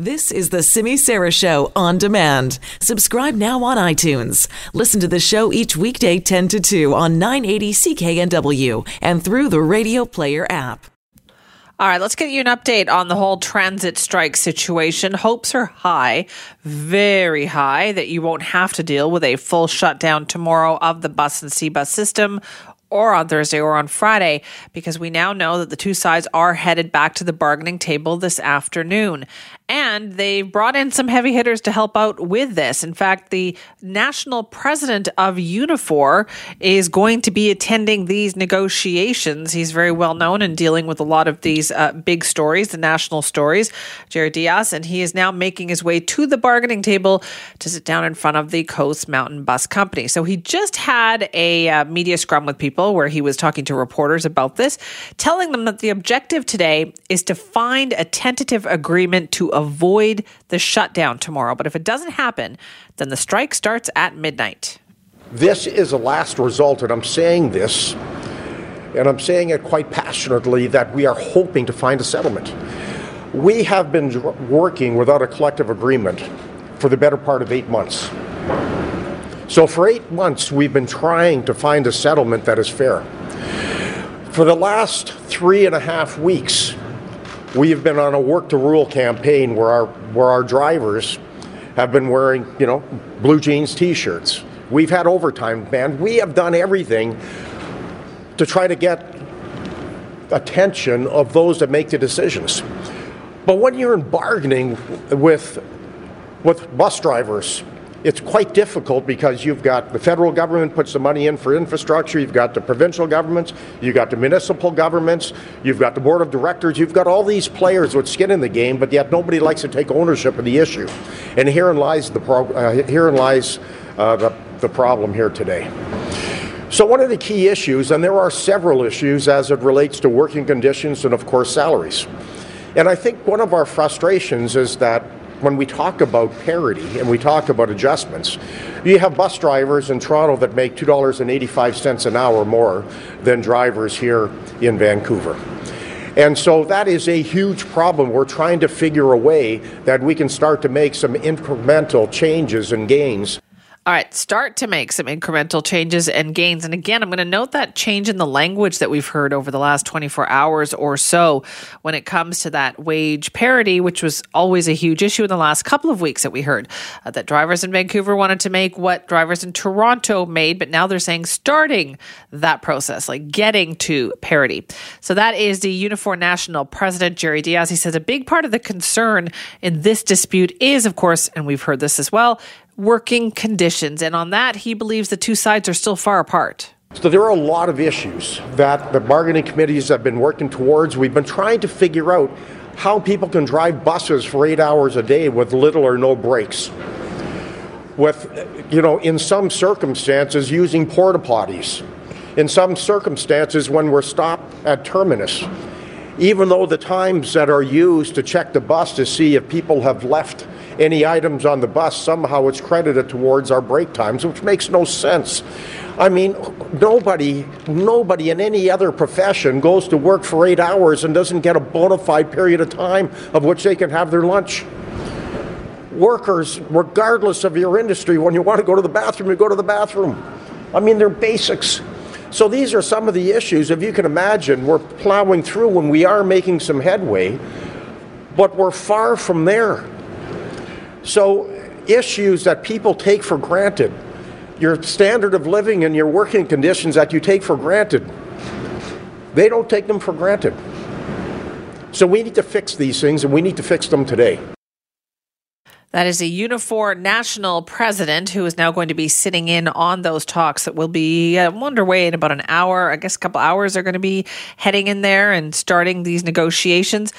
This is the Simi Sara Show on demand. Subscribe now on iTunes. Listen to the show each weekday 10 to 2 on 980 CKNW and through the Radio Player app. All right, let's get you an update on the whole transit strike situation. Hopes are high, very high, that you won't have to deal with a full shutdown tomorrow of the bus and SeaBus system or on Thursday or on Friday, because we now know that the two sides are headed back to the bargaining table this afternoon. And they brought in some heavy hitters to help out with this. In fact, the national president of Unifor is going to be attending these negotiations. He's very well known in dealing with a lot of these uh, big stories, the national stories, Jerry Dias. and he is now making his way to the bargaining table to sit down in front of the Coast Mountain Bus Company. So he just had a uh, media scrum with people where he was talking to reporters about this, telling them that the objective today is to find a tentative agreement to avoid the shutdown tomorrow. But if it doesn't happen, then the strike starts at midnight. This is a last result, and I'm saying this, and I'm saying it quite passionately, that we are hoping to find a settlement. We have been working without a collective agreement for the better part of eight months. So, for eight months, we've been trying to find a settlement that is fair. For the last three and a half weeks, we have been on a work to rule campaign where our, where our drivers have been wearing, you know, blue jeans t shirts. We've had overtime banned. We have done everything to try to get attention of those that make the decisions. But when you're in bargaining with, with bus drivers, it's quite difficult because you've got the federal government puts the money in for infrastructure, you've got the provincial governments, you've got the municipal governments, you've got the board of directors, you've got all these players with skin in the game, but yet nobody likes to take ownership of the issue. And herein lies the pro- uh, herein lies uh, the, the problem here today. So, one of the key issues, and there are several issues as it relates to working conditions and, of course, salaries. And I think one of our frustrations is that when we talk about parity and we talk about adjustments, you have bus drivers in Toronto that make $2.85 an hour more than drivers here in Vancouver. And so that is a huge problem. We're trying to figure a way that we can start to make some incremental changes and gains. All right, start to make some incremental changes and gains. And again, I'm going to note that change in the language that we've heard over the last 24 hours or so when it comes to that wage parity, which was always a huge issue in the last couple of weeks that we heard uh, that drivers in Vancouver wanted to make what drivers in Toronto made, but now they're saying starting that process, like getting to parity. So that is the Unifor National President, Jerry Dias. He says a big part of the concern in this dispute is, of course, and we've heard this as well, working conditions. And on that, he believes the two sides are still far apart. So there are a lot of issues that the bargaining committees have been working towards. We've been trying to figure out how people can drive buses for eight hours a day with little or no breaks. With, you know, in some circumstances, using porta potties. In some circumstances, when we're stopped at terminus, even though the times that are used to check the bus to see if people have left any items on the bus, somehow it's credited towards our break times, which makes no sense. I mean, nobody, nobody in any other profession goes to work for eight hours and doesn't get a bona fide period of time of which they can have their lunch. Workers, regardless of your industry, when you want to go to the bathroom, you go to the bathroom. I mean, they're basics. So these are some of the issues. If you can imagine, we're plowing through when we are making some headway, but we're far from there. So, issues that people take for granted, your standard of living and your working conditions that you take for granted, they don't take them for granted. So, we need to fix these things and we need to fix them today. That is a Unifor national president who is now going to be sitting in on those talks that will be uh, underway in about an hour. I guess a couple hours are going to be heading in there and starting these negotiations.